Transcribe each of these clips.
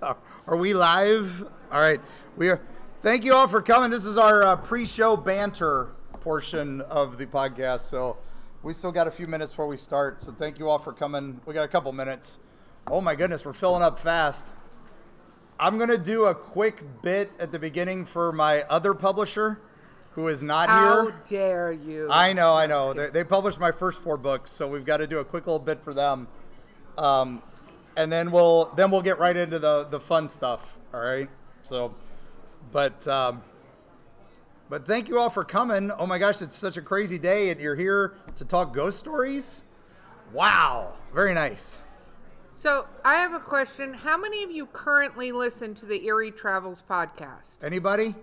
Are we live? All right. We are. Thank you all for coming. This is our uh, pre-show banter portion of the podcast. So we still got a few minutes before we start. So thank you all for coming. We got a couple minutes. Oh my goodness, we're filling up fast. I'm gonna do a quick bit at the beginning for my other publisher, who is not How here. How dare you? I know, I know. They, they published my first four books, so we've got to do a quick little bit for them, um, and then we'll then we'll get right into the the fun stuff. All right. So, but um, but thank you all for coming. Oh my gosh, it's such a crazy day, and you're here to talk ghost stories. Wow, very nice. So I have a question. How many of you currently listen to the Eerie Travels podcast? Anybody?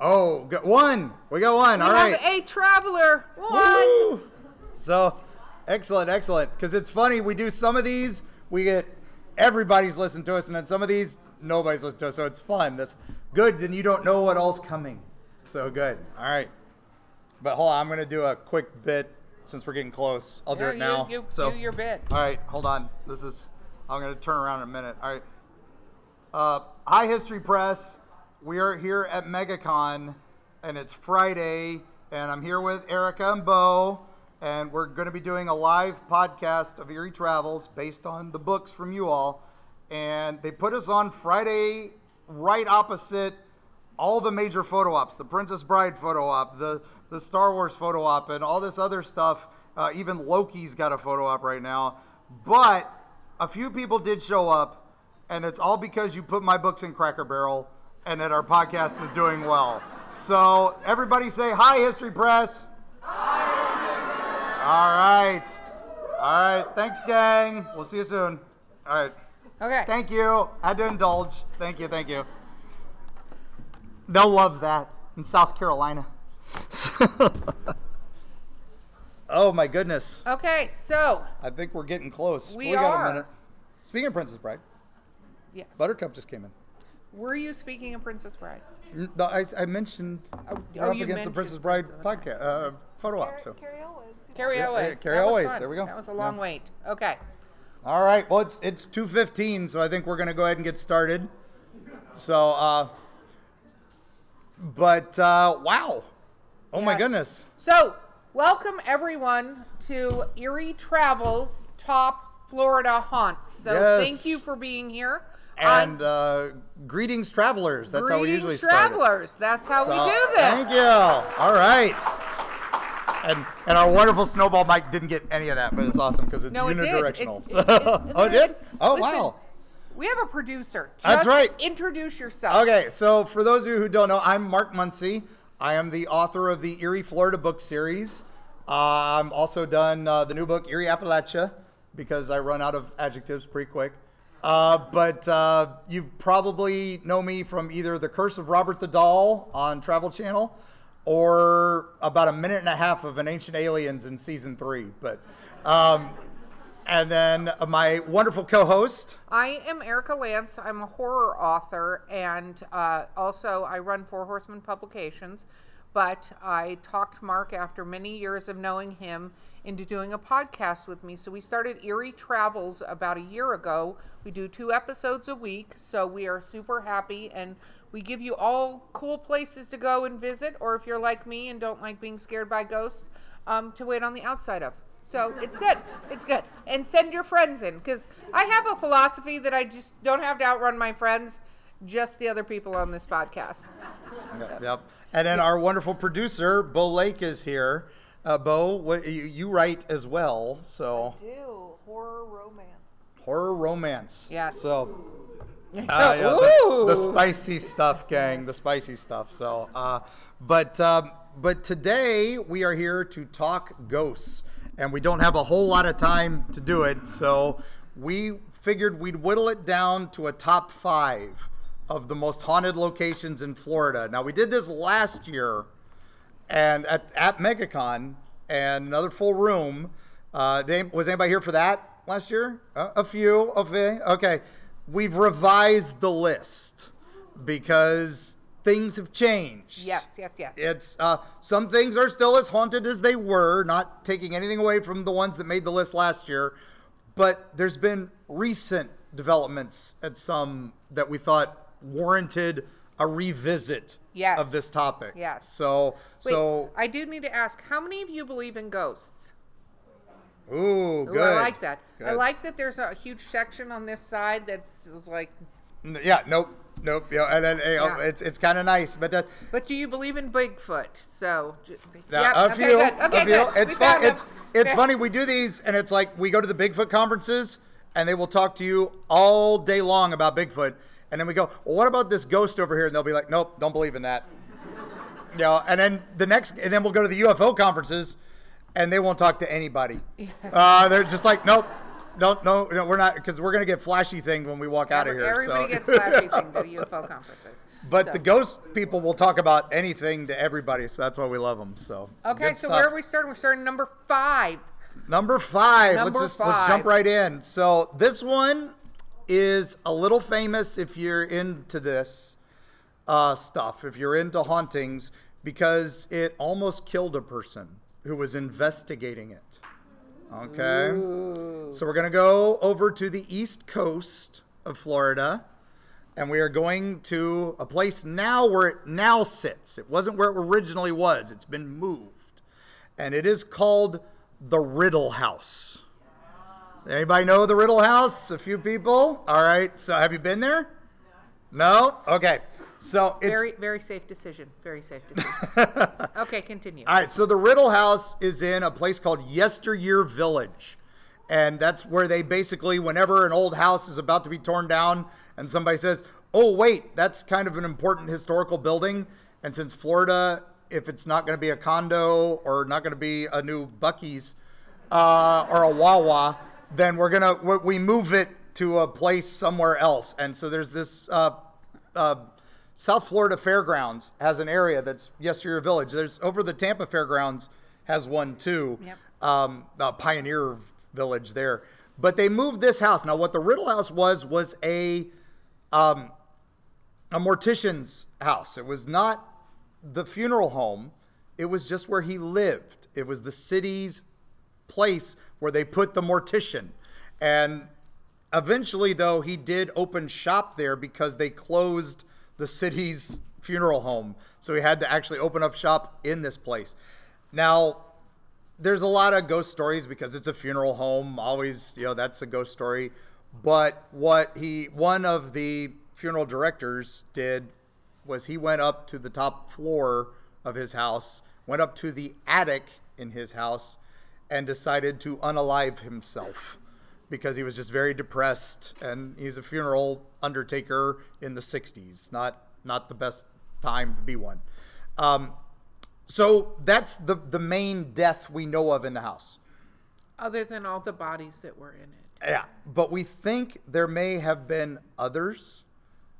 Oh, got one. We got one. We all have right. a traveler. One. Woo! So, excellent, excellent. Because it's funny, we do some of these, we get everybody's listening to us, and then some of these, nobody's listening to us. So it's fun. That's good. Then you don't know what all's coming. So good. All right. But hold on, I'm going to do a quick bit since we're getting close. I'll do Yeah, it now. You, you so, do your bit. all right, hold on. This is, I'm going to turn around in a minute. All right. Uh, Hi History Press. We are here at MegaCon, and it's Friday, and I'm here with Erika and Beau, and we're going to be doing a live podcast of Eerie Travels based on the books from you all. And they put us on Friday, right opposite all the major photo ops, the Princess Bride photo op, the the Star Wars photo op, and all this other stuff. Uh, even Loki's got a photo op right now. But a few people did show up, and it's all because you put my books in Cracker Barrel, and that our podcast is doing well. So everybody say hi, History Press. All right, all right. Thanks, gang. We'll see you soon. All right. Okay. Thank you. Had to indulge. Thank you. Thank you. They'll love that in South Carolina. oh my goodness! okay. So I think we're getting close. We got are. a minute. Speaking of Princess Bride, yes. Buttercup just came in. Were you speaking of Princess Bride? No, I, I mentioned Oh, we're oh, up you against the Princess Bride podcast uh, photo op. So, Carrie Yeah, always. yeah, Carrie That Always. There we go. That was a long Yeah. wait. Okay. all right. Well, it's it's two fifteen, so I think we're gonna go ahead and get started. So, uh, but uh, wow, oh my goodness. So, welcome everyone to Eerie Travels Top Florida Haunts. So, Yes. thank you for being here. And uh, greetings, travelers. That's how we Greetings, usually start. it. travelers. That's how we do this. Thank you. All right. And and our wonderful snowball mic didn't get any of that, but it's awesome because it's No, it did. unidirectional. It- so- it- oh, it did? Oh, Listen, wow. We have a producer. That's right. Introduce yourself. Okay, so for those of you who don't know, I'm Mark Muncy. I am the author of the Eerie, Florida book series. Uh, I'm also done uh, the new book, Eerie Appalachia, because I run out of adjectives pretty quick. Uh, but uh, you probably know me from either The Curse of Robert the Doll on Travel Channel or about a minute and a half of An Ancient Aliens in season three. But um, and then my wonderful co-host. I am Erika Lance. I'm a horror author, and uh, also I run Four Horsemen Publications. But I talked Mark after many years of knowing him into doing a podcast with me. So we started Eerie Travels about a year ago. We do two episodes a week, so we are super happy, and we give you all cool places to go and visit. Or if you're like me and don't like being scared by ghosts, um, to wait on the outside of. So it's good. It's good. And send your friends in because I have a philosophy that I just don't have to outrun my friends, just the other people on this podcast. Yep, Yep. And then our wonderful producer, Beau Lake, is here. Uh, Beau, what, you, you write as well, so do horror romance. horror romance. Yes. So, uh, yeah, the, the spicy stuff, gang, the spicy stuff. So, uh, but um, but today we are here to talk ghosts, and we don't have a whole lot of time to do it. So we figured we'd whittle it down to a top five of the most haunted locations in Florida. Now we did this last year and at, at MegaCon and another full room. Uh, was anybody here for that last year? Uh, a few. Okay. Okay. We've revised the list because things have changed. Yes, yes, yes. It's uh, some things are still as haunted as they were, not taking anything away from the ones that made the list last year, but there's been recent developments at some that we thought warranted a revisit Yes. of this topic. Yes. So Wait, so I do need to ask, how many of you believe in ghosts? ooh, Ooh, good. I like that. I like that there's a huge section on this side that's like. Yeah, nope, nope. Yeah, and then you oh, know, Yeah. it's it's kind of nice, but that But do you believe in Bigfoot? So. Yeah, yep, a okay, few, good. a Okay, few. good. It's fun. It's it's Yeah. funny. We do these, and it's like we go to the Bigfoot conferences, and they will talk to you all day long about Bigfoot, and then we go, well, what about this ghost over here? And they'll be like, nope, don't believe in that. You know, and then the next, and then we'll go to the UFO conferences, and they won't talk to anybody. Uh, they're just like, nope. Don't no, no, we're not because we're gonna get flashy thing when we walk out of here. Everybody so. gets flashy thing to UFO conferences. But So- the ghost people will talk about anything to everybody, so that's why we love them. So Okay, good so stuff. where are we starting? We're starting number five. Number five. Number let's just let's jump right in. So this one is a little famous if you're into this uh, stuff, if you're into hauntings, because it almost killed a person who was investigating it. Okay. So we're gonna go over to the east coast of Florida. And we are going to a place now where it now sits. It wasn't where it originally was. It's been moved. And it is called the Riddle House. Anybody know the Riddle House? A few people? All right. So have you been there? No? no? Okay. So it's Very, very safe decision. Very safe decision. okay, continue. All right, so the Riddle House is in a place called Yesteryear Village. And that's where they basically, whenever an old house is about to be torn down and somebody says, oh, wait, that's kind of an important historical building. And since Florida, if it's not going to be a condo or not going to be a new Buc-ee's uh, or a Wawa, then we're going to, we move it to a place somewhere else. And so there's this uh, uh, South Florida Fairgrounds has an area that's Yesteryear Village. There's over the Tampa Fairgrounds has one too. Yep. Um, uh, Pioneer Village there. But they moved this house. Now, what the Riddle House was was a um, a mortician's house. It was not the funeral home. It was just where he lived. It was the city's place where they put the mortician. And eventually, though, he did open shop there because they closed the city's funeral home. So he had to actually open up shop in this place. Now, there's a lot of ghost stories because it's a funeral home. Always, you know, that's a ghost story. But what he, one of the funeral directors did was he went up to the top floor of his house, went up to the attic in his house, and decided to unalive himself because he was just very depressed. And he's a funeral undertaker in the 60s, not not the best time to be one. Um, so that's the the main death we know of in the house. Other than all the bodies that were in it. Yeah, but we think there may have been others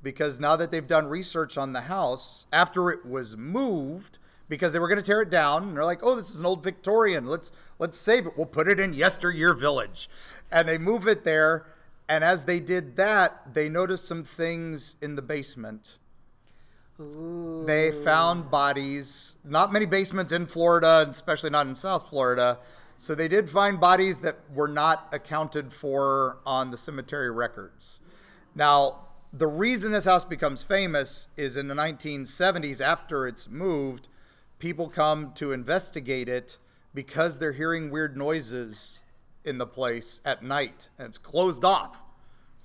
because now that they've done research on the house after it was moved because they were going to tear it down and they're like, "Oh, this is an old Victorian. Let's let's save it. We'll put it in Yesteryear Village." And they move it there, and as they did that, they noticed some things in the basement. Ooh. They found bodies, not many basements in Florida, especially not in South Florida. So they did find bodies that were not accounted for on the cemetery records. Now, the reason this house becomes famous is in the 1970s, after it's moved, people come to investigate it because they're hearing weird noises in the place at night and it's closed off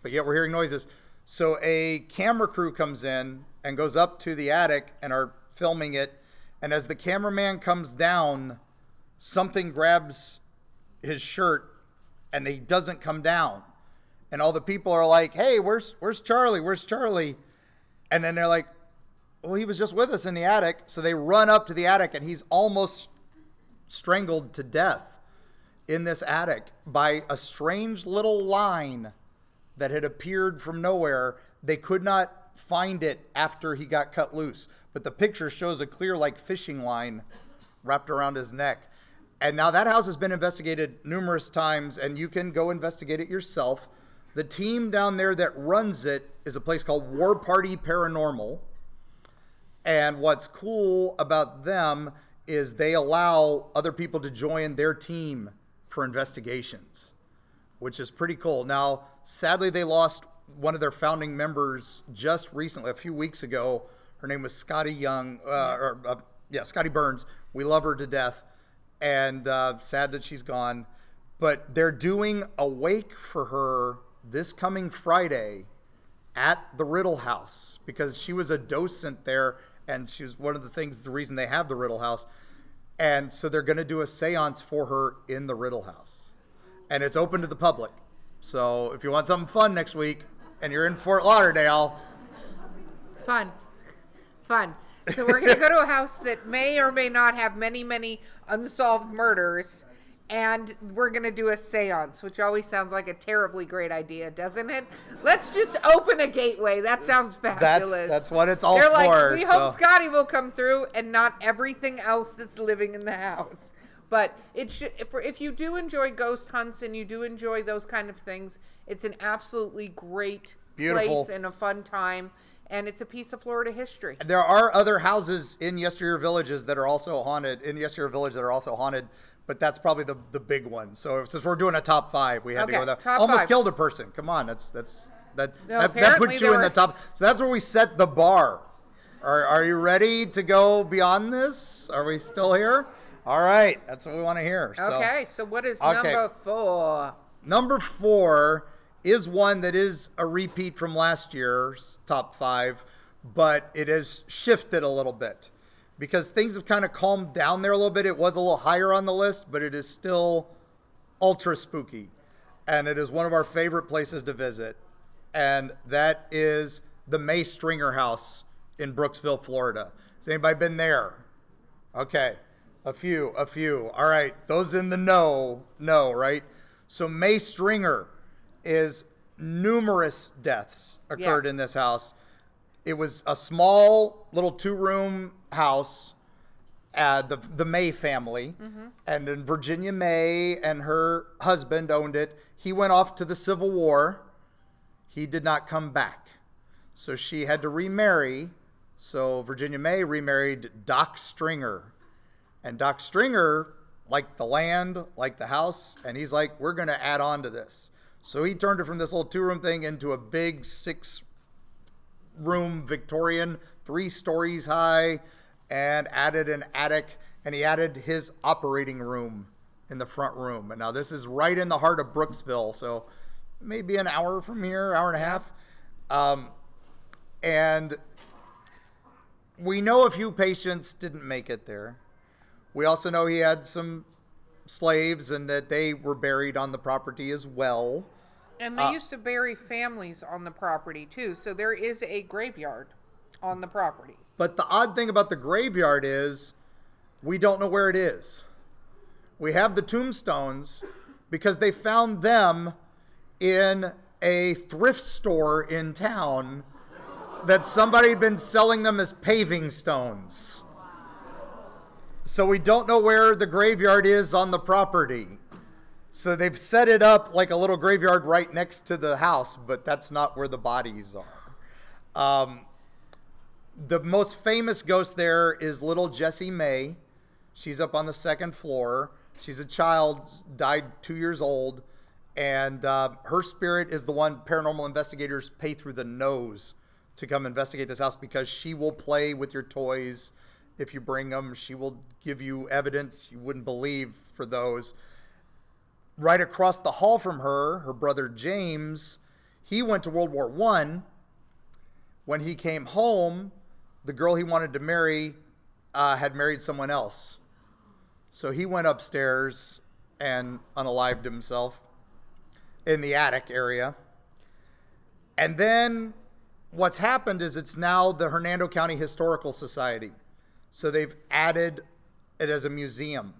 but yet we're hearing noises. So a camera crew comes in and goes up to the attic and are filming it. And as the cameraman comes down, something grabs his shirt and he doesn't come down. And all the people are like, "Hey, where's where's Charlie? Where's Charlie?" And then they're like, "Well, he was just with us in the attic." So they run up to the attic and he's almost strangled to death in this attic by a strange little line that had appeared from nowhere. They could not find it after he got cut loose, but the picture shows a clear, like fishing line wrapped around his neck. And now that house has been investigated numerous times, and you can go investigate it yourself. The team down there that runs it is a place called War Party Paranormal. And what's cool about them is they allow other people to join their team for investigations which is pretty cool. Now, sadly, they lost one of their founding members just recently, a few weeks ago. Her name was Scotty Young, uh, or uh, yeah, Scotty Burns. We love her to death, and uh, sad that she's gone. But they're doing a wake for her this coming Friday at the Riddle House because she was a docent there, and she was one of the things, the reason they have the Riddle House. And so they're going to do a seance for her in the Riddle House. And it's open to the public. So if you want something fun next week and you're in Fort Lauderdale, Fun. Fun. So we're going to go to a house that may or may not have many, many unsolved murders. And we're going to do a seance, which always sounds like a terribly great idea, doesn't it? Let's just open a gateway. That sounds that's fabulous. that's what it's all They're for. like, we so- hope Scotty will come through and not everything else that's living in the house. But it should, if, if you do enjoy ghost hunts and you do enjoy those kind of things, it's an absolutely great Beautiful. place and a fun time. And it's a piece of Florida history. There are other houses in Yesteryear Villages that are also haunted, in Yesteryear Village that are also haunted, but that's probably the, the big one. So since we're doing a top five, we had to go with that. top Almost five. killed a person. Come on, that's that's that No, that, that puts you in the top. So that's where we set the bar. Are, are you ready to go beyond this? Are we still here? All right, that's what we want to hear. So. Okay, so what is Okay. number four? Number four is one that is a repeat from last year's top five, but it has shifted a little bit because things have kind of calmed down there a little bit. It was a little higher on the list, but it is still ultra spooky. And it is one of our favorite places to visit. And that is the May Stringer House in Brooksville, Florida. Has anybody been there? Okay, a few, a few. All right, those in the know, know, right? So May Stringer is numerous deaths occurred Yes. in this house. It was a small little two-room house. Uh, the the May family, and then Virginia May and her husband owned it. He went off to the Civil War. He did not come back, so she had to remarry. So Virginia May remarried Doc Stringer, and Doc Stringer liked the land, liked the house, and he's like, "We're going to add on to this." So he turned it from this little two-room thing into a big six room Victorian, three stories high, and added an attic, and he added his operating room in the front room. And now this is right in the heart of Brooksville, so maybe an hour from here, hour and a half. Um, and we know a few patients didn't make it there. We also know he had some slaves and that they were buried on the property as well. And they used to bury families on the property too, so there is a graveyard on the property. But the odd thing about the graveyard is we don't know where it is. We have the tombstones because they found them in a thrift store in town that somebody had been selling them as paving stones. So we don't know where the graveyard is on the property. So they've set it up like a little graveyard right next to the house, but that's not where the bodies are. Um, the most famous ghost there is little Jessie May. She's up on the second floor. She's a child, died two years old, and uh, her spirit is the one paranormal investigators pay through the nose to come investigate this house because she will play with your toys if you bring them. She will give you evidence you wouldn't believe for those. Right across the hall from her, her brother James, he went to World War One when he came home, the girl he wanted to marry uh, had married someone else. So he went upstairs and unalived himself in the attic area. And then what's happened is it's now the Hernando County Historical Society. So they've added it as a museum.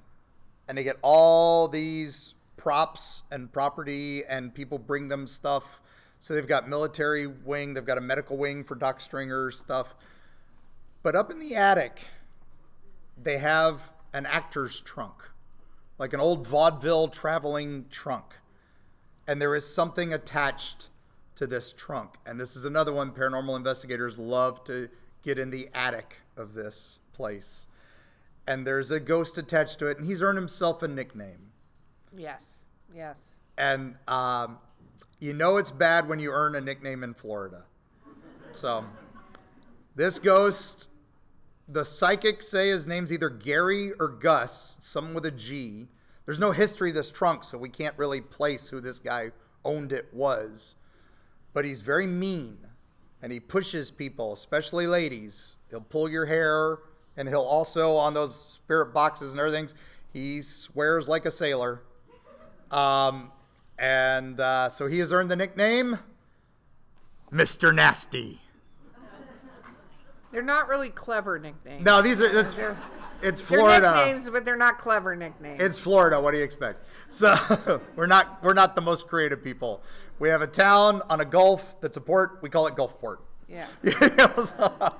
And they get all these props and property, and people bring them stuff. So they've got military wing, they've got a medical wing for Doc Stringer stuff. But up in the attic, they have an actor's trunk, like an old vaudeville traveling trunk. And there is something attached to this trunk. And this is another one paranormal investigators love to get in the attic of this place. And there's a ghost attached to it, and he's earned himself a nickname. Yes, yes. and um, you know it's bad when you earn a nickname in Florida. So this ghost, the psychics say his name's either Gary or Gus, something with a G. There's no history of this trunk, so we can't really place who this guy owned it was. But he's very mean and he pushes people, especially ladies. He'll pull your hair and he'll also, on those spirit boxes and everything, he swears like a sailor. Um, and uh, so he has earned the nickname Mr. Nasty. They're not really clever nicknames. No, these are it's They're- it's They're Florida. nicknames, but they're not clever nicknames. It's Florida. What do you expect? So we're not we're not the most creative people. We have a town on a gulf that's a port. We call it Gulfport. yeah.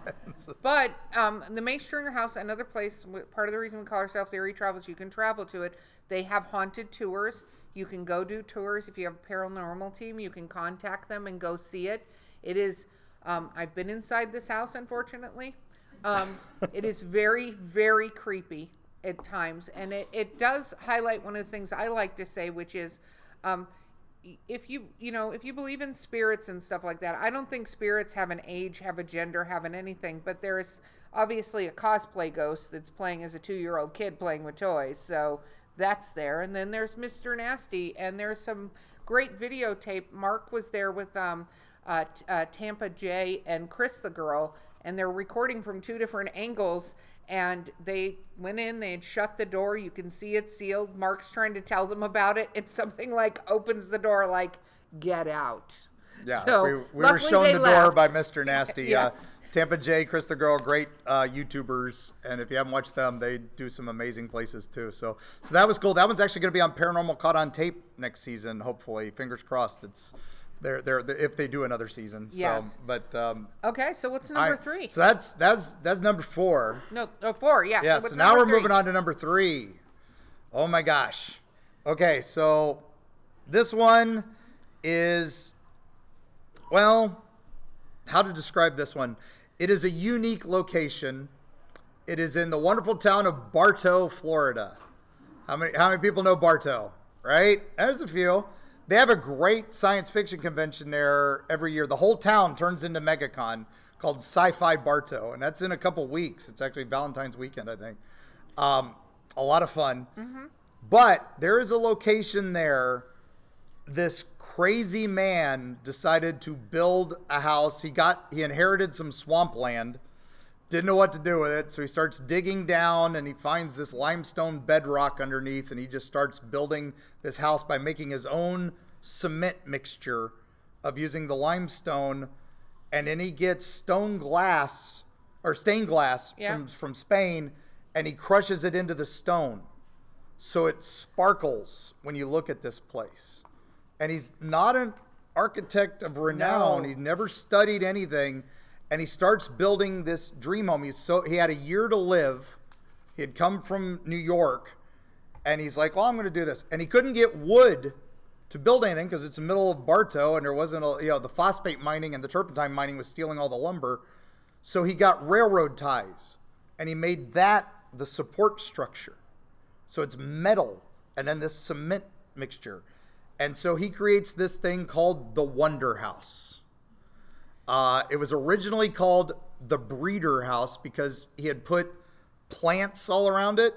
But um, the May Stringer House, another place, part of the reason we call ourselves Eerie Travels, you can travel to it. They have haunted tours. You can go do tours. If you have a paranormal team, you can contact them and go see it. It is, um, I've been inside this house, unfortunately. Um, it is very, very creepy at times. And it, it does highlight one of the things I like to say, which is, um, if you you know if you believe in spirits and stuff like that i don't think spirits have an age have a gender have an anything but there's obviously a cosplay ghost that's playing as a two-year-old kid playing with toys so that's there and then there's mr nasty and there's some great videotape mark was there with um uh, uh, tampa Jay and chris the girl and they're recording from two different angles and they went in they had shut the door you can see it sealed mark's trying to tell them about it it's something like opens the door like get out Yeah, so we, we were shown the door left. by Mr. Nasty. Yes. Uh, Tampa J, Chris the Girl, great uh, YouTubers, and if you haven't watched them, they do some amazing places too. So, so that was cool. That one's actually going to be on Paranormal Caught on Tape next season. Hopefully, fingers crossed. It's they're, they're, if they do another season. So, Yes. but um, okay so what's number right. three So that's that's that's number four. no oh, four yeah Yeah, so, so now we're three? moving on to number three. Oh my gosh. Okay, so this one is, well, how to describe this one? It is a unique location. It is in the wonderful town of Bartow, Florida. How many, how many people know Bartow? Right? There's a few. They have a great science fiction convention there every year. The whole town turns into MegaCon called Sci-Fi Bartow, and that's in a couple weeks. It's actually Valentine's weekend, I think. Um, a lot of fun. But there is a location there. This crazy man decided to build a house. He got he inherited some swampland didn't know what to do with it. So he starts digging down and he finds this limestone bedrock underneath and he just starts building this house by making his own cement mixture of using the limestone. And then he gets stone glass or stained glass Yeah. from, from Spain and he crushes it into the stone. So it sparkles when you look at this place. And he's not an architect of renown. No. He's never studied anything. And he starts building this dream home. He's so he had a year to live. He had come from New York. And he's like, Well, I'm gonna do this. And he couldn't get wood to build anything because it's the middle of Bartow and there wasn't a you know, the phosphate mining and the turpentine mining was stealing all the lumber. So he got railroad ties and he made that the support structure. So it's metal and then this cement mixture. And so he creates this thing called the Wonder House. Uh, it was originally called the Breeder House because he had put plants all around it.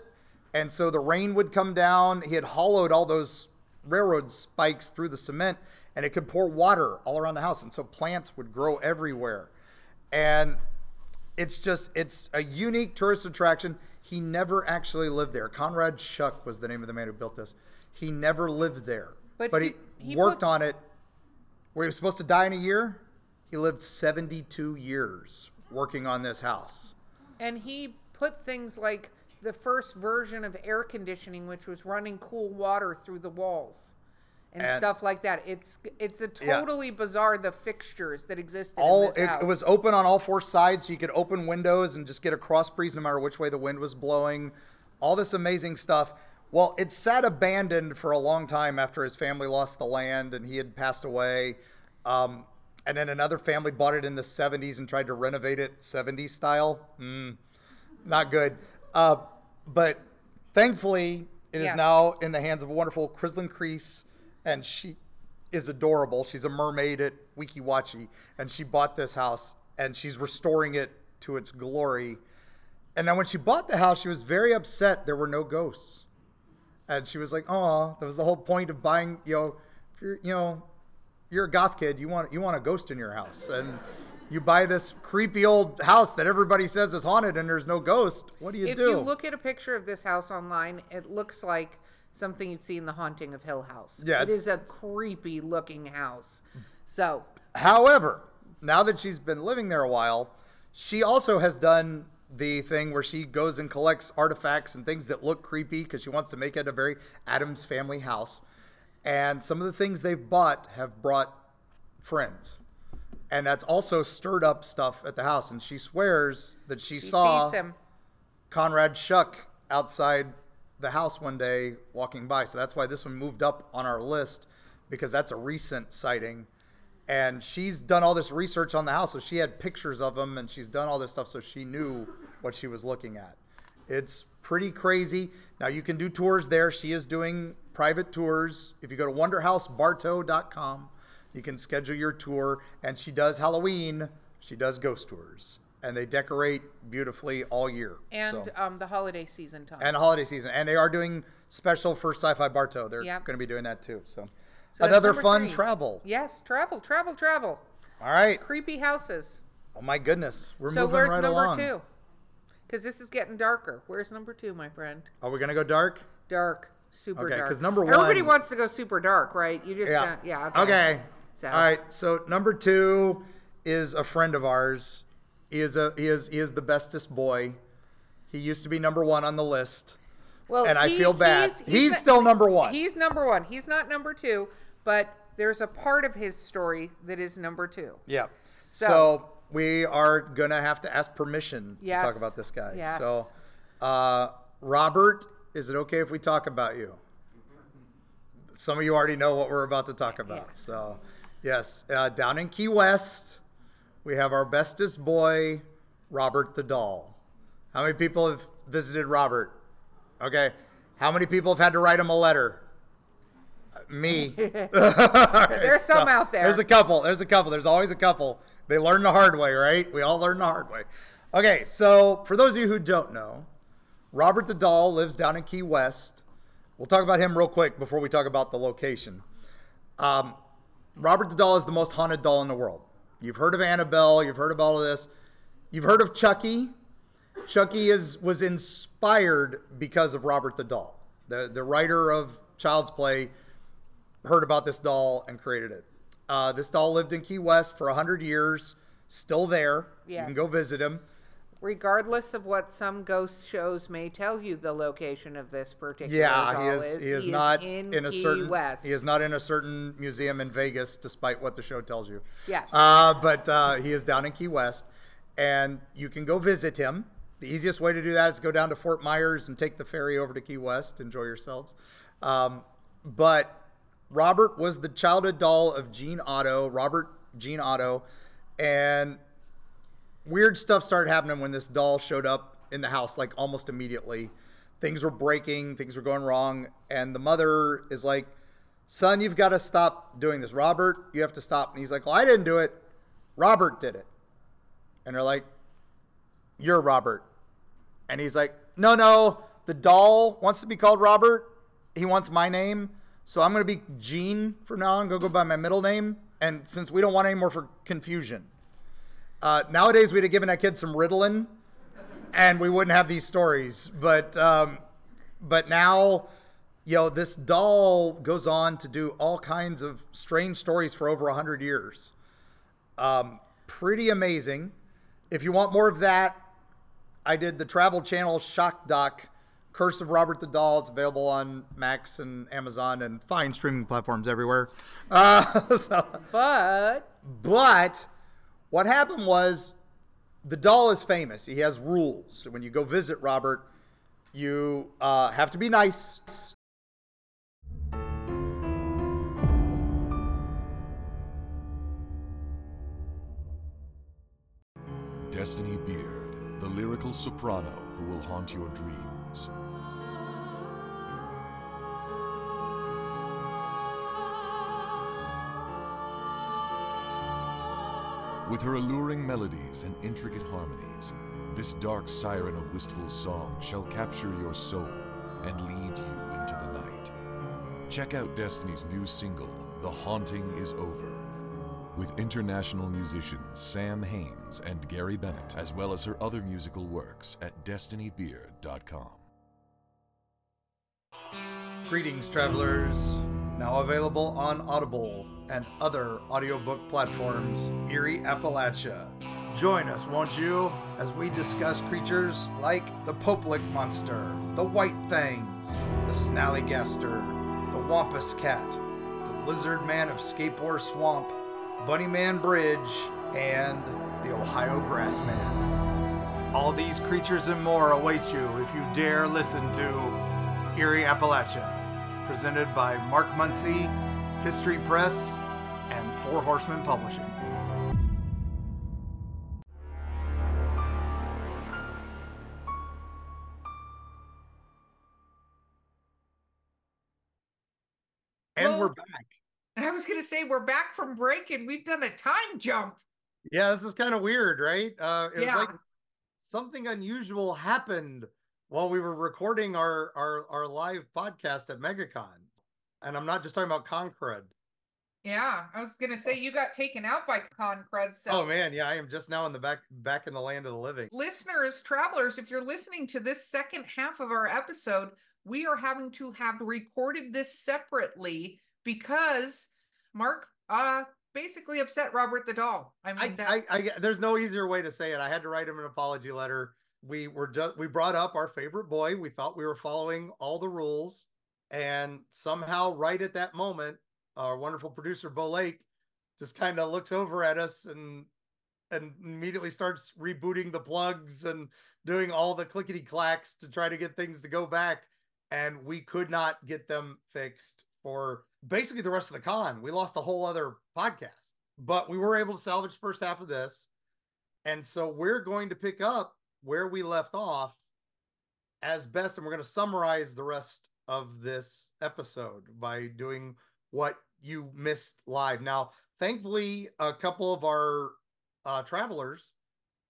And so the rain would come down. He had hollowed all those railroad spikes through the cement and it could pour water all around the house. And so plants would grow everywhere. And it's just, it's a unique tourist attraction. He never actually lived there. Conrad Schuck was the name of the man who built this. He never lived there. But But, he- he, worked put- on it where he was supposed to die in a year. He lived 72 years working on this house. and he put things like the first version of air conditioning which was running cool water through the walls and, And- stuff like that. It's it's a Yeah. totally bizarre the fixtures that existed all in this it, it was open on all four sides so you could open windows and just get a cross breeze no matter which way the wind was blowing. All this amazing stuff. Well it sat abandoned for a long time after his family lost the land and he had passed away. Um, and then another family bought it in the 70s and tried to renovate it 70s style mm, not good uh, but thankfully it is Yeah. now in the hands of a wonderful Crislin Crease and she is adorable. She's a mermaid at Weeki Wachee, and she bought this house, and she's restoring it to its glory. And then when she bought the house, she was very upset there were no ghosts, and she was like, "Oh, that was the whole point of buying. You know, if you're, you know, you're a goth kid, you want you want a ghost in your house, and." You buy this creepy old house that everybody says is haunted and there's no ghost. What do you if do? If you look at a picture of this house online, it looks like something you'd see in The Haunting of Hill House. Yeah, it's- a creepy looking house. So However, now that she's been living there a while, she also has done the thing where she goes and collects artifacts and things that look creepy because she wants to make it a very Addams family house. And some of the things they've bought have brought friends. And that's also stirred up stuff at the house. And she swears that she, she saw him. Conrad Schuck outside the house one day walking by. So that's why this one moved up on our list because that's a recent sighting. And she's done all this research on the house. So she had pictures of him and she's done all this stuff. So she knew what she was looking at. It's pretty crazy. Now you can do tours there. She is doing private tours. If you go to wonderhousebartow.com, you can schedule your tour. And she does Halloween, she does ghost tours. And they decorate beautifully all year. And So- um, the holiday season time. and holiday season. And they are doing special for Sci-Fi Bartow. They're Yep. going to be doing that too. So, So another fun three. travel. Yes, travel, travel, travel. All right. Creepy houses. Oh my goodness, we're moving. so moving where's right number along. two? Because this is getting darker. Where's number two, my friend? Are we going to go dark? Dark, super Okay, dark. 'cause number one, Everybody wants to go super dark, right? You just Yeah. don't- yeah. Okay. So- All right. So number two is a friend of ours. He is a he is he is the bestest boy. He used to be number one on the list. Well, and I feel bad. He's, not- still number one. He's number one. He's not number two, but there's a part of his story that is number two. Yeah. So, So- we are gonna have to ask permission to talk about this guy. Yes. So, uh, Robert, is it okay if we talk about you? Some of you already know what we're about to talk about. Yes. So, yes, uh, down in Key West, we have our bestest boy, Robert the Doll. How many people have visited Robert? Okay. How many people have had to write him a letter? Me. There's some out there. There's a couple. There's a couple. There's always a couple. They learn the hard way, right? We all learn the hard way. Okay, so for those of you who don't know, Robert the Doll lives down in Key West. We'll talk about him real quick before we talk about the location. Um, Robert the Doll is the most haunted doll in the world. You've heard of Annabelle. You've heard of all of this. You've heard of Chucky. Chucky is was inspired because of Robert the Doll. The the writer of Child's Play heard about this doll and created it. Uh, this doll lived in Key West for hundred years, still there. You can go visit him. Regardless of what some ghost shows may tell you, the location of this particular Yeah, doll he is. He is not in, in, a Key certain. West. He is not in a certain museum in Vegas, despite what the show tells you. Yes. Uh, but uh, he is down in Key West, and you can go visit him. The easiest way to do that is go down to Fort Myers and take the ferry over to Key West. Enjoy yourselves. Um, but Robert was the childhood doll of Gene Otto, Robert Gene Otto, and weird stuff started happening when this doll showed up in the house, like almost immediately. Things were breaking, things were going wrong, and the mother is like, "Son, you've got to stop doing this. Robert, you have to stop." And he's like, "Well, I didn't do it. Robert did it." And they're like, "You're Robert." And he's like, "No, no, the doll wants to be called Robert. He wants my name, so I'm going to be Gene from now on. Go go by my middle name. And since we don't want any more for confusion." Uh, nowadays, we'd have given that kid some Ritalin, and we wouldn't have these stories. But um, but now, you know, this doll goes on to do all kinds of strange stories for over hundred years. Um, pretty amazing. If you want more of that, I did the Travel Channel shock doc, Curse of Robert the Doll. It's available on Max and Amazon and fine streaming platforms everywhere. Uh, so, but but what happened was the doll is famous. He has rules. When you go visit Robert, you uh, have to be nice. Destini Beard, the lyrical soprano who will haunt your dreams. With her alluring melodies and intricate harmonies, this dark siren of wistful song shall capture your soul and lead you into the night. Check out Destini's new single, The Haunting Is Over, with international musicians Sam Haines and Gary Bennett, as well as her other musical works at destinibeard.com. Greetings, travelers. Now available on Audible and other audiobook platforms, Eerie Appalachia. Join us, won't you, as we discuss creatures like the Popelick Monster, the White Fangs, the Snallygaster, the Wampus Cat, the Lizard Man of Scape Ore Swamp, Bunny Man Bridge, and the Ohio Grassman. All these creatures and more await you if you dare listen to Eerie Appalachia, presented by Mark Muncy, History Press, Four Horsemen Publishing. And Well- we're back. I was going to say, we're back from break and we've done a time jump. Yeah, this is kind of weird, right? Uh, it yeah. was like something unusual happened while we were recording our, our our live podcast at MegaCon, and I'm not just talking about Concred. Yeah. I was going to say, you got taken out by Concred. So, Oh man, yeah, I am just now in the back back in the land of the living. listeners, travelers, if you're listening to this second half of our episode, we are having to have recorded this separately because Mark uh basically upset Robert the doll. I mean, I, I, I, there's no easier way to say it. I had to write him an apology letter. We were just we brought up our favorite boy. We thought we were following all the rules, and somehow, right at that moment, our wonderful producer Beau Lake just kind of looks over at us and and immediately starts rebooting the plugs and doing all the clickety clacks to try to get things to go back. And we could not get them fixed for basically the rest of the con. We lost a whole other podcast, but we were able to salvage the first half of this. And so we're going to pick up where we left off as best, and we're going to summarize the rest of this episode by doing what you missed live. Now, thankfully, a couple of our uh, travelers,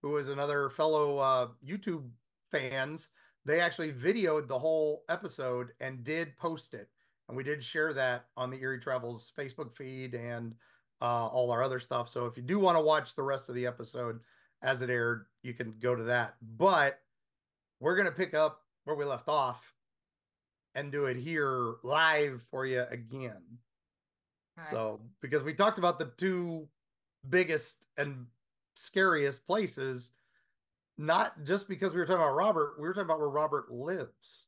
who is another fellow uh, YouTube fans, they actually videoed the whole episode and did post it. And we did share that on the Eerie Travels Facebook feed and uh, all our other stuff. So if you do want to watch the rest of the episode as it aired, you can go to that. But we're going to pick up where we left off and do it here live for you again. So, because we talked about the two biggest and scariest places, not just because we were talking about Robert, we were talking about where Robert lives,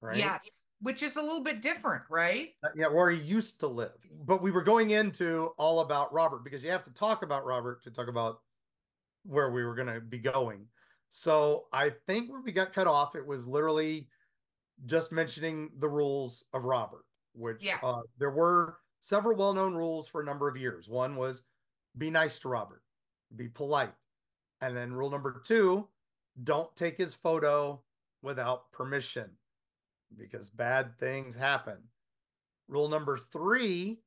right? yes, which is a little bit different, right? Uh, Yeah, where he used to live. But we were going into all about Robert because you have to talk about Robert to talk about where we were going to be going. So I think where we got cut off, it was literally just mentioning the rules of Robert, which Yes. uh, there were several well known rules for a number of years. One was be nice to Robert, be polite. And then rule number two, don't take his photo without permission because bad things happen. Rule number three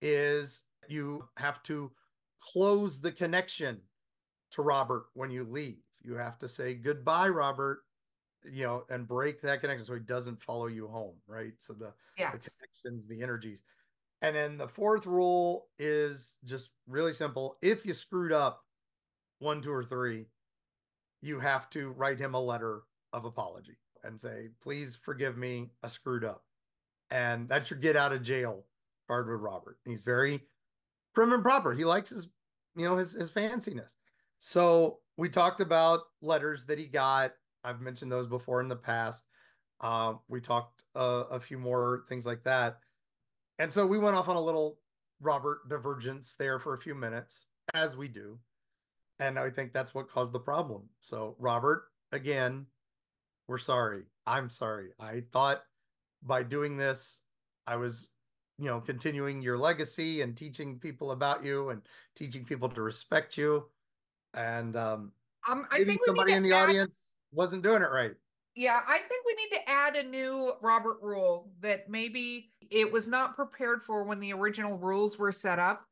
is you have to close the connection to Robert when you leave. You have to say goodbye, Robert, you know, and break that connection so he doesn't follow you home, right? So the, the connections, the energies. And then the fourth rule is just really simple. If you screwed up one, two, or three, you have to write him a letter of apology and say, please forgive me, I screwed up. And that's your get out of jail card with Robert. He's very prim and proper. He likes his, you know, his his fanciness. So we talked about letters that he got. I've mentioned those before in the past. Uh, we talked uh, a few more things like that. And so we went off on a little Robert divergence there for a few minutes, as we do. And I think that's what caused the problem. So, Robert, again, we're sorry. I'm sorry. I thought by doing this, I was, you know, continuing your legacy and teaching people about you and teaching people to respect you. And um, Um, I maybe think somebody in the audience wasn't doing it right. Yeah, I think we need to add a new Robert rule that maybe it was not prepared for when the original rules were set up.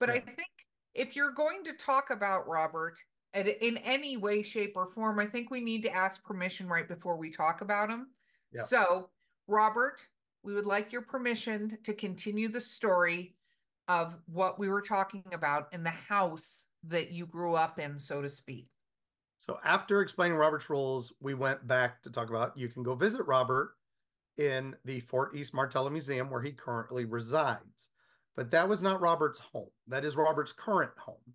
But I think if you're going to talk about Robert in any way, shape, or form, I think we need to ask permission right before we talk about him. Yeah. So, Robert, we would like your permission to continue the story of what we were talking about in the house that you grew up in, so to speak. So, after explaining Robert's rules, we went back to talk about you can go visit Robert in the Fort East Martello Museum where he currently resides. But that was not Robert's home. That is Robert's current home.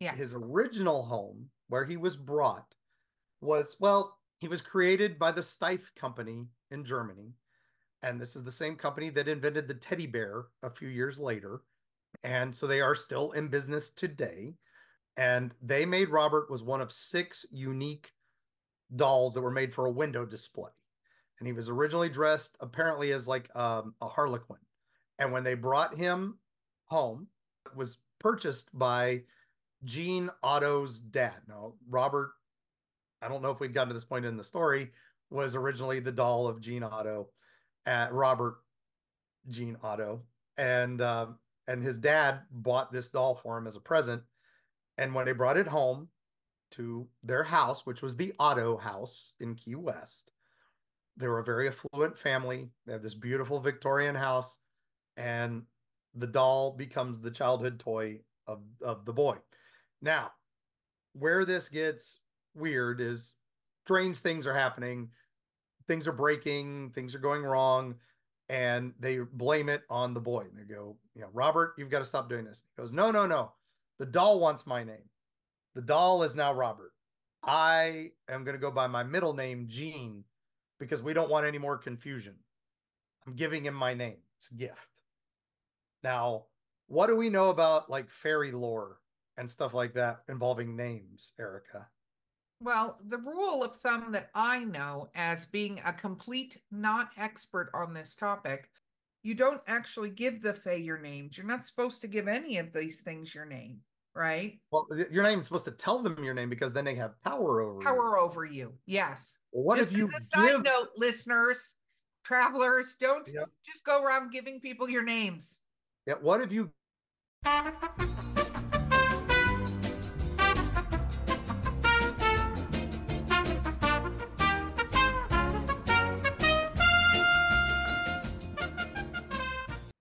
Yes. His original home, where he was brought, was, well, he was created by the Steiff Company in Germany. And this is the same company that invented the teddy bear a few years later. And so they are still in business today. And they made Robert was one of six unique dolls that were made for a window display. And he was originally dressed apparently as like um, a harlequin. And when they brought him home, it was purchased by Gene Otto's dad. Now, Robert, I don't know if we've gotten to this point in the story, was originally the doll of Gene Otto, at Robert Gene Otto, and uh, and his dad bought this doll for him as a present. And when they brought it home to their house, which was the Otto House in Key West, they were a very affluent family. They have this beautiful Victorian house and the doll becomes the childhood toy of, of the boy. Now, where this gets weird is strange things are happening, things are breaking, things are going wrong, and they blame it on the boy. And they go, you know, Robert, you've got to stop doing this. He goes, no, no, no. The doll wants my name. The doll is now Robert. I am going to go by my middle name, Gene, because we don't want any more confusion. I'm giving him my name. It's a gift. Now, what do we know about like fairy lore and stuff like that involving names, Erika? Well, the rule of thumb that I know as being a complete not expert on this topic, you don't actually give the Fae your names. You're not supposed to give any of these things your name, right? Well, you're not even supposed to tell them your name because then they have power over power you. over you. Yes. Well, what Just if you as a give... side note, listeners, travelers, don't just go around giving people your names. Yeah, what have you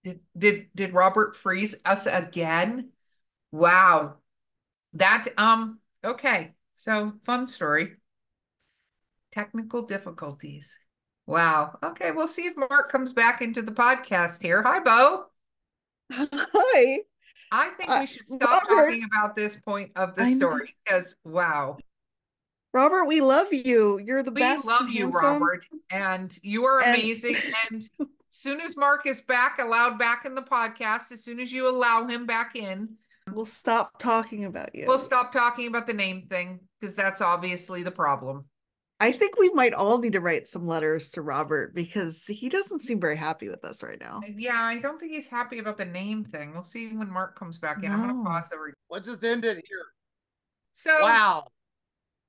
Did, did did Robert freeze us again? Wow. That um okay. So fun story. Technical difficulties. Wow. Okay, we'll see if Mark comes back into the podcast here. Hi, Beau. Hi. I think we should stop Robert, talking about this point of the story because wow. Robert, we love you. You're the we best. We love you, Robert, and you are amazing. And, and soon as Mark is back, allowed back in the podcast, as soon as you allow him back in, we'll stop talking about you. We'll stop talking about the name thing because that's obviously the problem. I think we might all need to write some letters to Robert because he doesn't seem very happy with us right now. Yeah, I don't think he's happy about the name thing. We'll see when Mark comes back in. No. I'm gonna pause the Let's just end it here. So wow.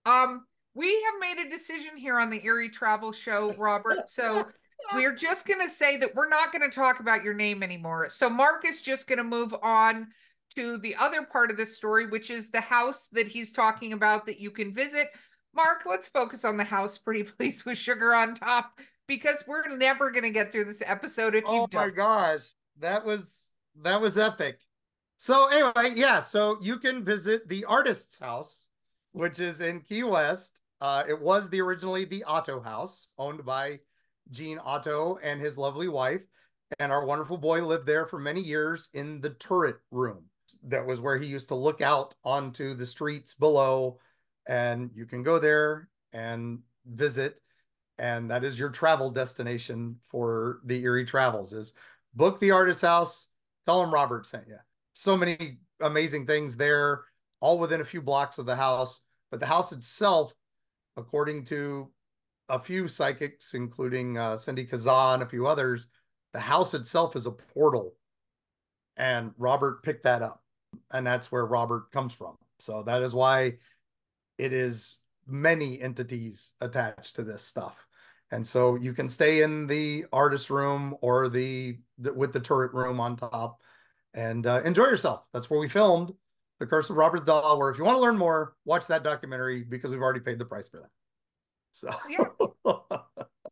Um, we have made a decision here on the Eerie Travel Show, Robert. So we're just gonna say that we're not gonna talk about your name anymore. So Mark is just gonna move on to the other part of the story, which is the house that he's talking about that you can visit Mark, let's focus on the house pretty please with sugar on top because we're never going to get through this episode if you oh don't. Oh my gosh, that was that was epic. So anyway, yeah, so you can visit the artist's house, which is in Key West. Uh, it was the originally the Otto house, owned by Gene Otto and his lovely wife, and our wonderful boy lived there for many years in the turret room. That was where he used to look out onto the streets below and you can go there and visit and that is your travel destination for the Eerie Travels is book the artist house tell them Robert sent you. So many amazing things there all within a few blocks of the house but the house itself according to a few psychics including uh, Cindy Kazan and a few others the house itself is a portal. And Robert picked that up and that's where Robert comes from so that is why it is many entities attached to this stuff. And so you can stay in the artist room or the, the with the turret room on top and uh, enjoy yourself. That's where we filmed The Curse of Robert Doll, where if you want to learn more, watch that documentary because we've already paid the price for that. So Yeah.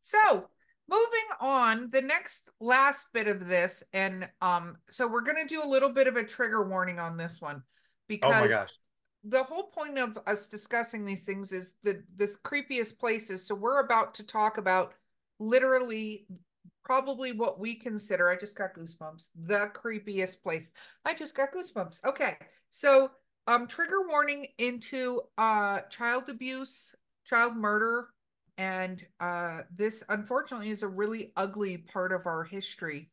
So moving on, the next last bit of this, and um, so we're gonna do a little bit of a trigger warning on this one because my gosh. the whole point of us discussing these things is the this creepiest places. So we're about to talk about literally probably what we consider. I just got goosebumps. The creepiest place. I just got goosebumps. Okay, so um, trigger warning into uh child abuse, child murder, and uh, this unfortunately is a really ugly part of our history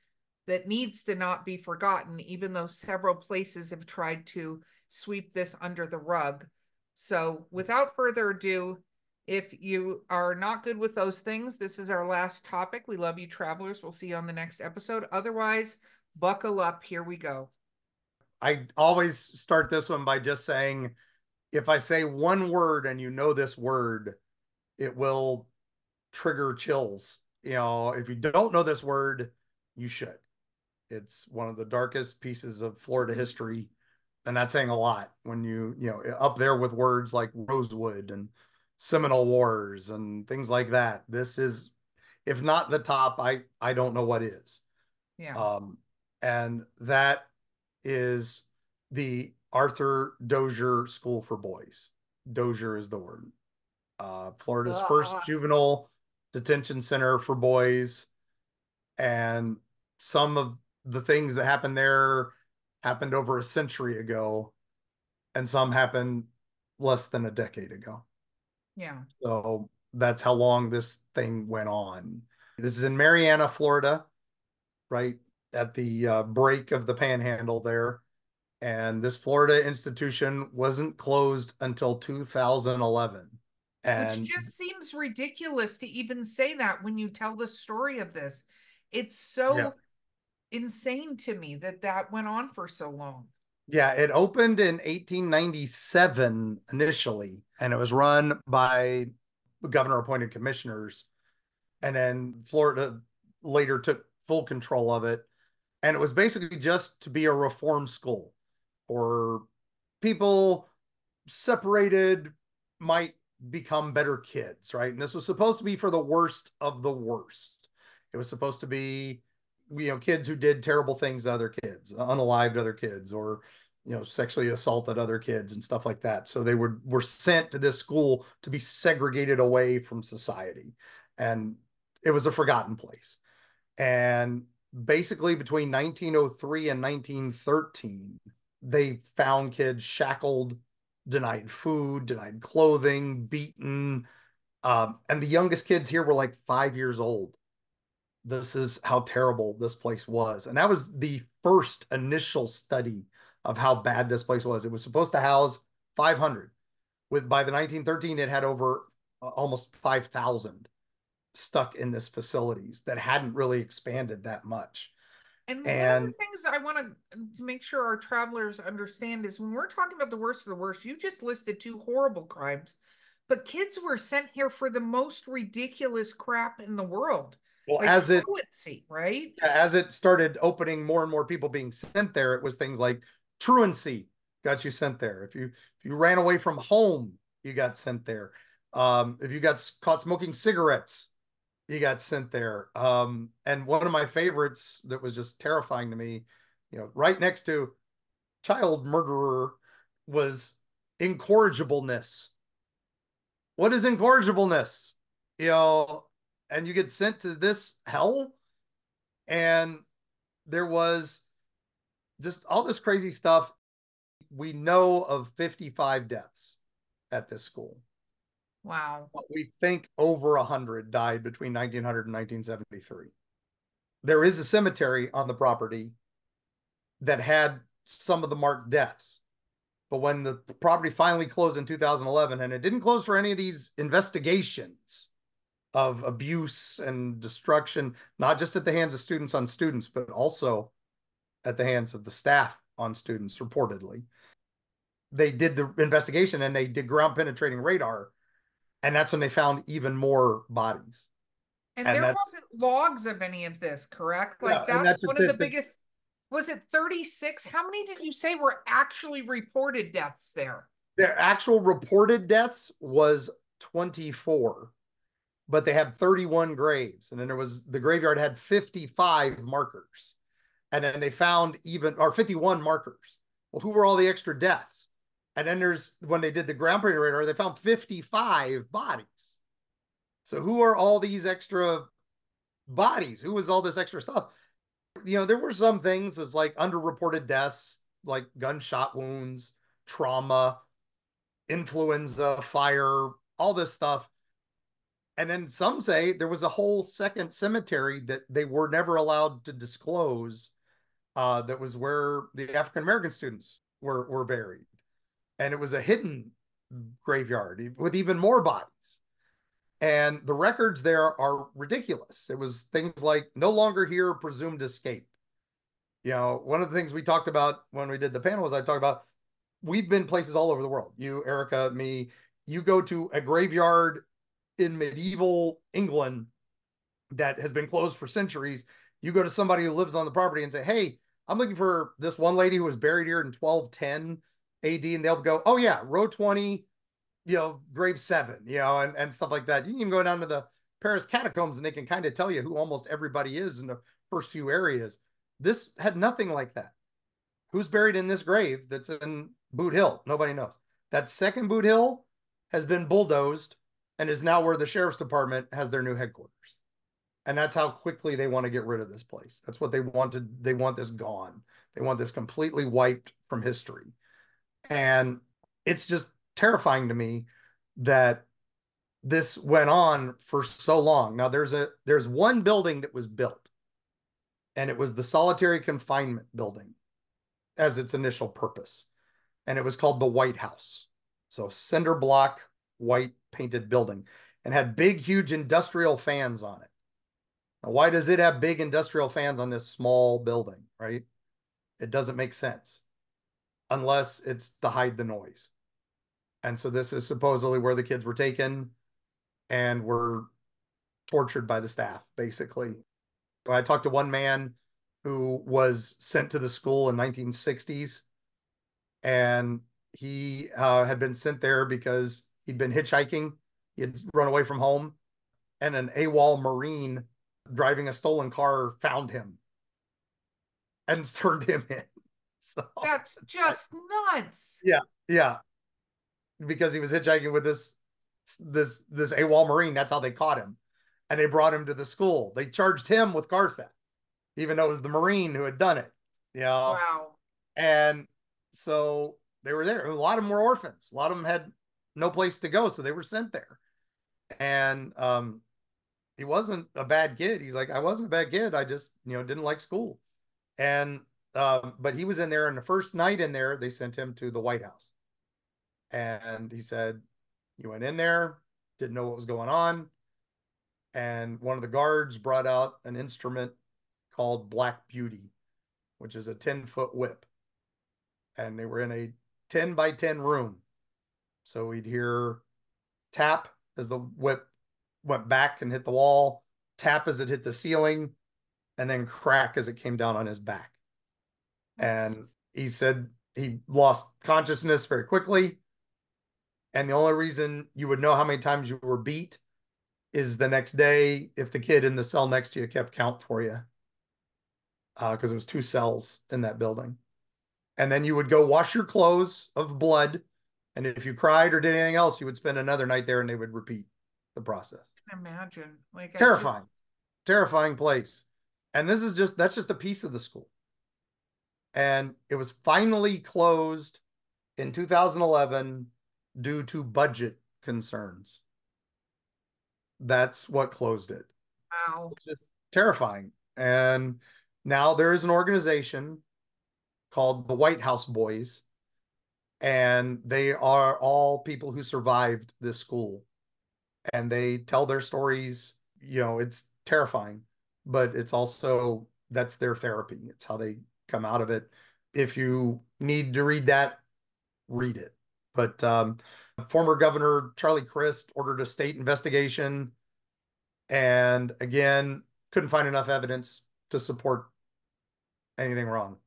that needs to not be forgotten, even though several places have tried to sweep this under the rug. So, without further ado, if you are not good with those things, this is our last topic. We love you, travelers. We'll see you on the next episode. Otherwise, buckle up. Here we go. I always start this one by just saying if I say one word and you know this word, it will trigger chills. You know, if you don't know this word, you should. It's one of the darkest pieces of Florida history. And that's saying a lot when you, you know, up there with words like Rosewood and Seminole Wars and things like that. This is, if not the top, I I don't know what is. Yeah. Um, and that is the Arthur Dozier School for Boys. Dozier is the word. Uh, Florida's first Ah. juvenile detention center for boys. And some of the things that happened there happened over a century ago, and some happened less than a decade ago. yeah. So that's how long this thing went on. This is in Marianna, Florida, right at the uh, break of the panhandle there. And this Florida institution wasn't closed until 2011. And Which just seems ridiculous to even say that when you tell the story of this. It's so Yeah. insane to me that that went on for so long. yeah, it opened in 1897 initially, and it was run by governor appointed commissioners. And then Florida later took full control of it. And it was basically just to be a reform school or people separated might become better kids, right? And this was supposed to be for the worst of the worst. It was supposed to be, you know, kids who did terrible things to other kids, unalived other kids, or you know, sexually assaulted other kids and stuff like that. So they were were sent to this school to be segregated away from society, and it was a forgotten place. And basically, between 1903 and 1913, they found kids shackled, denied food, denied clothing, beaten. Um, and the youngest kids here were like five years old. This is how terrible this place was. And that was the first initial study of how bad this place was. It was supposed to house 500. With by the 1913, it had over uh, almost 5,000 stuck in this facilities that hadn't really expanded that much. And, one of the things I want to to make sure our travelers understand is when we're talking about the worst of the worst, you just listed two horrible crimes, but kids were sent here for the most ridiculous crap in the world. Well, Like as it right? as it started opening more and more people being sent there, it was things like truancy got you sent there. If you if you ran away from home, you got sent there. Um, if you got caught smoking cigarettes, you got sent there. Um, and one of my favorites that was just terrifying to me, you know, right next to child murderer was incorrigibleness. What is incorrigibleness? You know, and you get sent to this hell and there was just all this crazy stuff. We know of 55 deaths at this school. Wow. But we think over 100 died between 1900 and 1973. There is a cemetery on the property that had some of the marked deaths. But when the property finally closed in 2011, and it didn't close for any of these investigations of abuse and destruction, not just at the hands of students on students, but also at the hands of the staff on students, reportedly. They did the investigation and they did ground penetrating radar. And that's when they found even more bodies. And, And there wasn't logs of any of this, correct? Like Yeah, that's, that's one of the- biggest Was it 36? How many did you say were actually reported deaths there? Their actual reported deaths was 24, but they had 31 graves. And then there was the graveyard had 55 markers. And then they found even, or 51 markers. Well, who were all the extra deaths? And then there's when they did the ground parade radar, they found 55 bodies. So who are all these extra bodies? Who was all this extra stuff? You know, there were some things as like underreported deaths, like gunshot wounds, trauma, influenza, fire, all this stuff. And then some say there was a whole second cemetery that they were never allowed to disclose. Uh, that was where the African American students were were buried, and it was a hidden graveyard with even more bodies. And the records there are ridiculous. It was things like no longer here, presumed escape. You know, one of the things we talked about when we did the panel was I talked about we've been places all over the world. You, Erika, me, you go to a graveyard in medieval England that has been closed for centuries. You go to somebody who lives on the property and say, Hey, I'm looking for this one lady who was buried here in 1210 AD. And they'll go, Oh, yeah, row 20, you know, grave seven, you know, and, and stuff like that. You can even go down to the Paris catacombs and they can kind of tell you who almost everybody is in the first few areas. This had nothing like that. Who's buried in this grave that's in Boot Hill? Nobody knows. That second Boot Hill has been bulldozed and is now where the sheriff's department has their new headquarters. And that's how quickly they want to get rid of this place. That's what they wanted. They want this gone. They want this completely wiped from history. And it's just terrifying to me that this went on for so long. Now there's a there's one building that was built and it was the solitary confinement building as its initial purpose. And it was called the White House. So cinder block white painted building and had big huge industrial fans on it. Now, why does it have big industrial fans on this small building, right? It doesn't make sense unless it's to hide the noise. And so this is supposedly where the kids were taken and were tortured by the staff, basically. I talked to one man who was sent to the school in 1960s and he uh, had been sent there because he'd been hitchhiking he had run away from home and an awol marine driving a stolen car found him and turned him in so That's just nuts. yeah yeah because he was hitchhiking with this this this AWOL Marine. That's how they caught him, and they brought him to the school. They charged him with car theft, even though it was the Marine who had done it. You know, Wow. and so they were there. A lot of them were orphans. A lot of them had no place to go, so they were sent there. And um, he wasn't a bad kid. He's like, I wasn't a bad kid. I just you know didn't like school, and um, but he was in there. And the first night in there, they sent him to the White House. And he said, You went in there, didn't know what was going on. And one of the guards brought out an instrument called Black Beauty, which is a 10 foot whip. And they were in a 10 by 10 room. So we'd hear tap as the whip went back and hit the wall, tap as it hit the ceiling, and then crack as it came down on his back. And he said he lost consciousness very quickly. And the only reason you would know how many times you were beat is the next day if the kid in the cell next to you kept count for you. Because uh, it was two cells in that building. And then you would go wash your clothes of blood. And if you cried or did anything else, you would spend another night there and they would repeat the process. I can imagine. Like Terrifying, terrifying place. And this is just, that's just a piece of the school. And it was finally closed in 2011 due to budget concerns. That's what closed it. Wow. It's just terrifying. And now there is an organization called the White House Boys, and they are all people who survived this school. And they tell their stories. You know, it's terrifying, but it's also that's their therapy. It's how they come out of it. If you need to read that, read it. But um, former Governor Charlie Crist ordered a state investigation, and again, couldn't find enough evidence to support anything wrong.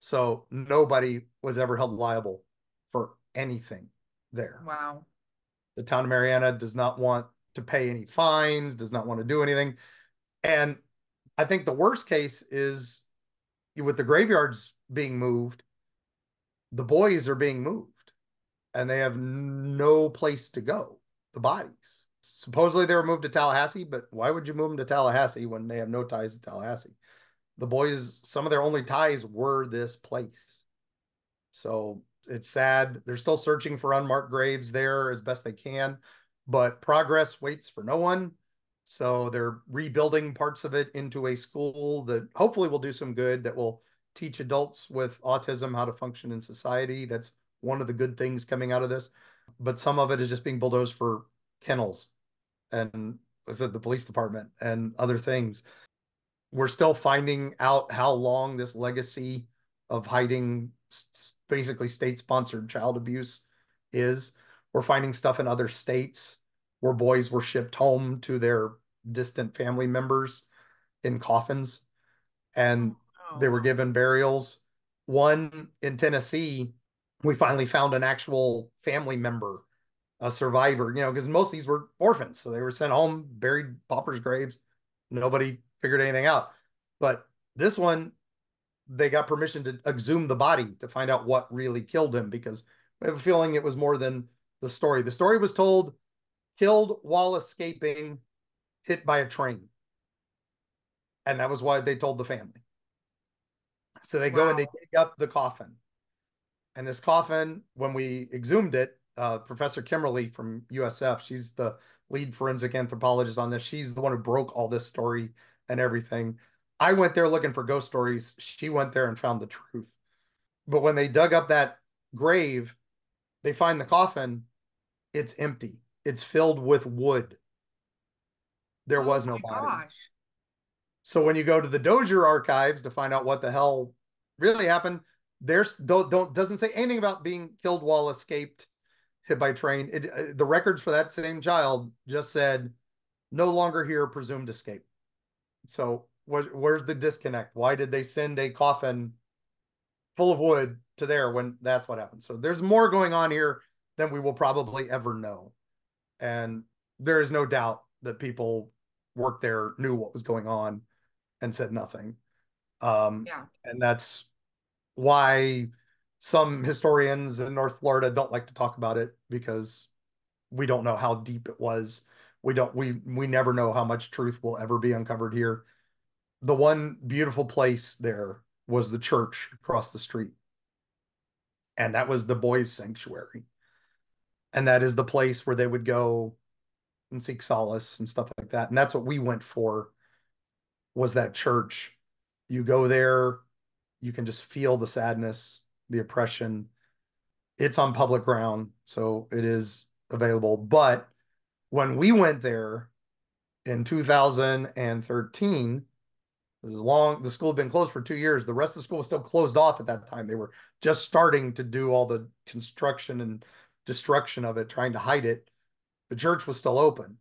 So nobody was ever held liable for anything there. Wow. The town of Marianna does not want to pay any fines, does not want to do anything. And I think the worst case is with the graveyards being moved, the boys are being moved and they have no place to go, the bodies. Supposedly they were moved to Tallahassee, but why would you move them to Tallahassee when they have no ties to Tallahassee? The boys, some of their only ties were this place. So it's sad. They're still searching for unmarked graves there as best they can, but progress waits for no one. So they're rebuilding parts of it into a school that hopefully will do some good that will teach adults with autism how to function in society. That's one of the good things coming out of this. But some of it is just being bulldozed for kennels and I said the police department and other things. We're still finding out how long this legacy of hiding basically state sponsored child abuse is. We're finding stuff in other states where boys were shipped home to their distant family members in coffins and oh. they were given burials. One in Tennessee, we finally found an actual family member, a survivor, you know, because most of these were orphans. So they were sent home, buried paupers' graves. Nobody figured anything out. But this one, they got permission to exhume the body to find out what really killed him because we have a feeling it was more than the story. The story was told killed while escaping, hit by a train. And that was why they told the family. So they go wow. and they dig up the coffin. And this coffin, when we exhumed it, uh, Professor Kimmerle from USF, she's the lead forensic anthropologist on this. She's the one who broke all this story and everything. I went there looking for ghost stories. She went there and found the truth. But when they dug up that grave, they find the coffin, it's empty. It's filled with wood. There oh was no body. Gosh. So when you go to the Dozier archives to find out what the hell really happened, there's don't, don't doesn't say anything about being killed while escaped hit by train. It, uh, the records for that same child just said no longer here, presumed escape. So where, where's the disconnect? Why did they send a coffin full of wood to there when that's what happened? So there's more going on here than we will probably ever know. And there is no doubt that people worked there, knew what was going on, and said nothing. Um, yeah. And that's why some historians in North Florida don't like to talk about it because we don't know how deep it was. We don't we we never know how much truth will ever be uncovered here. The one beautiful place there was the church across the street. And that was the boys' sanctuary. And that is the place where they would go and seek solace and stuff like that. And that's what we went for was that church. You go there, you can just feel the sadness the oppression. It's on public ground, so it is available. But when we went there in 2013, as long the school had been closed for two years, the rest of the school was still closed off at that time. They were just starting to do all the construction and destruction of it, trying to hide it. The church was still open.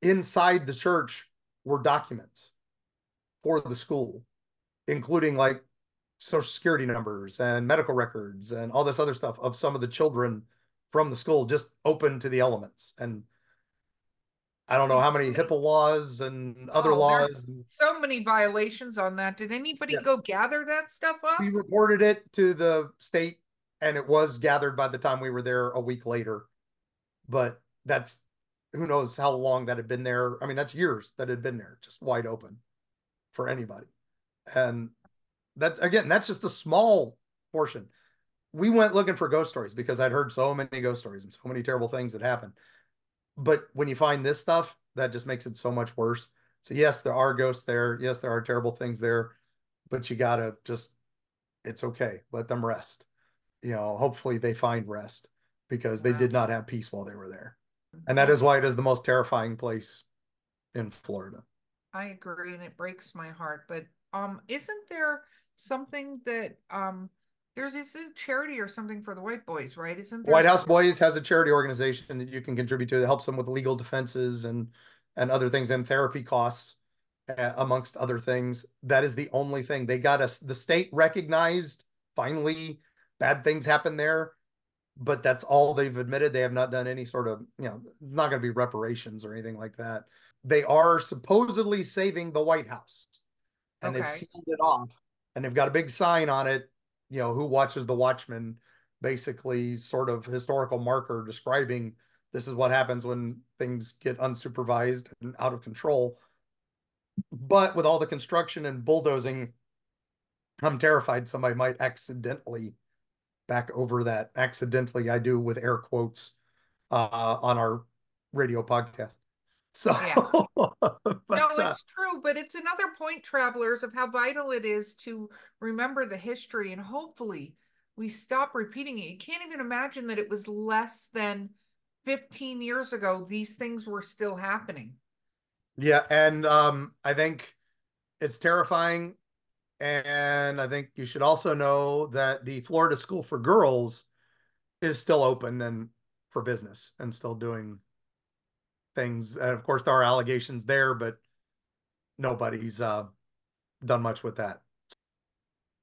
Inside the church were documents for the school, including like social security numbers and medical records and all this other stuff of some of the children from the school just open to the elements and I don't know how many HIPAA laws and other oh, laws. So many violations on that. Did anybody yeah. go gather that stuff up? We reported it to the state and it was gathered by the time we were there a week later. But that's who knows how long that had been there. I mean, that's years that had been there, just wide open for anybody. And that again, that's just a small portion. We went looking for ghost stories because I'd heard so many ghost stories and so many terrible things that happened. But when you find this stuff, that just makes it so much worse. So yes, there are ghosts there. Yes, there are terrible things there, but you gotta just it's okay. Let them rest. You know, hopefully they find rest because they did not have peace while they were there. And that is why it is the most terrifying place in Florida. I agree and it breaks my heart, but um isn't there something that um there's this charity or something for the white boys, right? Isn't there White House Boys has a charity organization that you can contribute to that helps them with legal defenses and and other things and therapy costs. uh, amongst other things. That is the only thing they got us. The state recognized finally bad things happen there, but that's all they've admitted. They have not done any sort of, you know, not going to be reparations or anything like that. They are supposedly saving the White House and they've sealed it off and they've got a big sign on it, you know, who watches the Watchmen, basically sort of historical marker describing this is what happens when things get unsupervised and out of control. But with all the construction and bulldozing, I'm terrified somebody might accidentally back over that. Accidentally, I do with air quotes uh, on our radio podcast. So, Yeah. but, no, uh, it's true, but it's another point, travelers, of how vital it is to remember the history and hopefully we stop repeating it. You can't even imagine that it was less than 15 years ago, these things were still happening. Yeah, and um, I think it's terrifying. And I think you should also know that the Florida School for Girls is still open and for business and still doing things. And of course, there are allegations there, but nobody's uh, done much with that.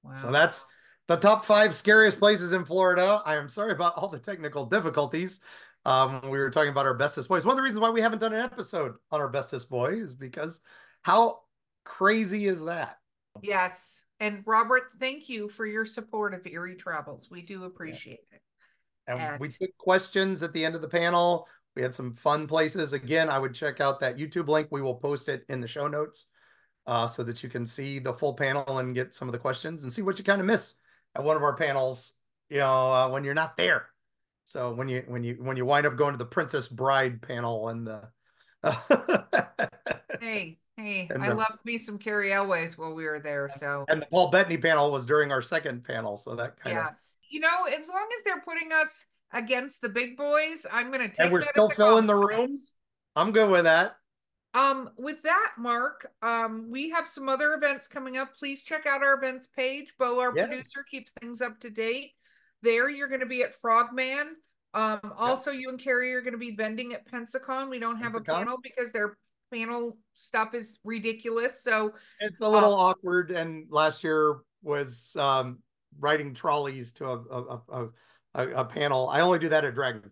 Wow. So that's the top five scariest places in Florida. I am sorry about all the technical difficulties. Um, we were talking about our bestest boys. One of the reasons why we haven't done an episode on our bestest boy is because how crazy is that? Yes. And Robert, thank you for your support of Eerie Travels. We do appreciate it. And we took questions at the end of the panel. We had some fun places. Again, I would check out that YouTube link. We will post it in the show notes uh, so that you can see the full panel and get some of the questions and see what you kind of miss at one of our panels. You know, uh, when you're not there. So when you when you when you wind up going to the Princess Bride panel and the Hey, hey, And I the- loved me some Cary Elwes while we were there. So and the Paul Bettany panel was during our second panel, so that kind of yes. You know, as long as they're putting us against the big boys, I'm gonna take and we're still filling the rooms. I'm good with that. Um, with that, Mark, um, we have some other events coming up. Please check out our events page. Beau, our Yes. producer, keeps things up to date. There, you're going to be at Frogman. Um, also, you and Carrie are going to be vending at Pensacon. We don't have a Pensacon. panel because their panel stuff is ridiculous. So, It's a little awkward, and last year was um, riding trolleys to a a, a, a, a panel. I only do that at Dragon.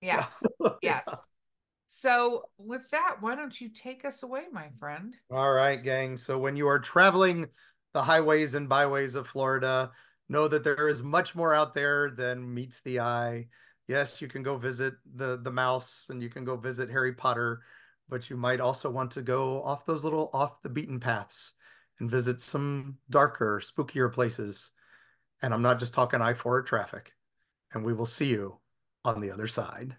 yes, So, yes. So, with that, why don't you take us away, my friend? All right, gang. So when you are traveling the highways and byways of Florida, know that there is much more out there than meets the eye. Yes, you can go visit the the mouse and you can go visit Harry Potter, but you might also want to go off those little off the beaten paths and visit some darker, spookier places. And I'm not just talking I-4 traffic. And we will see you on the other side.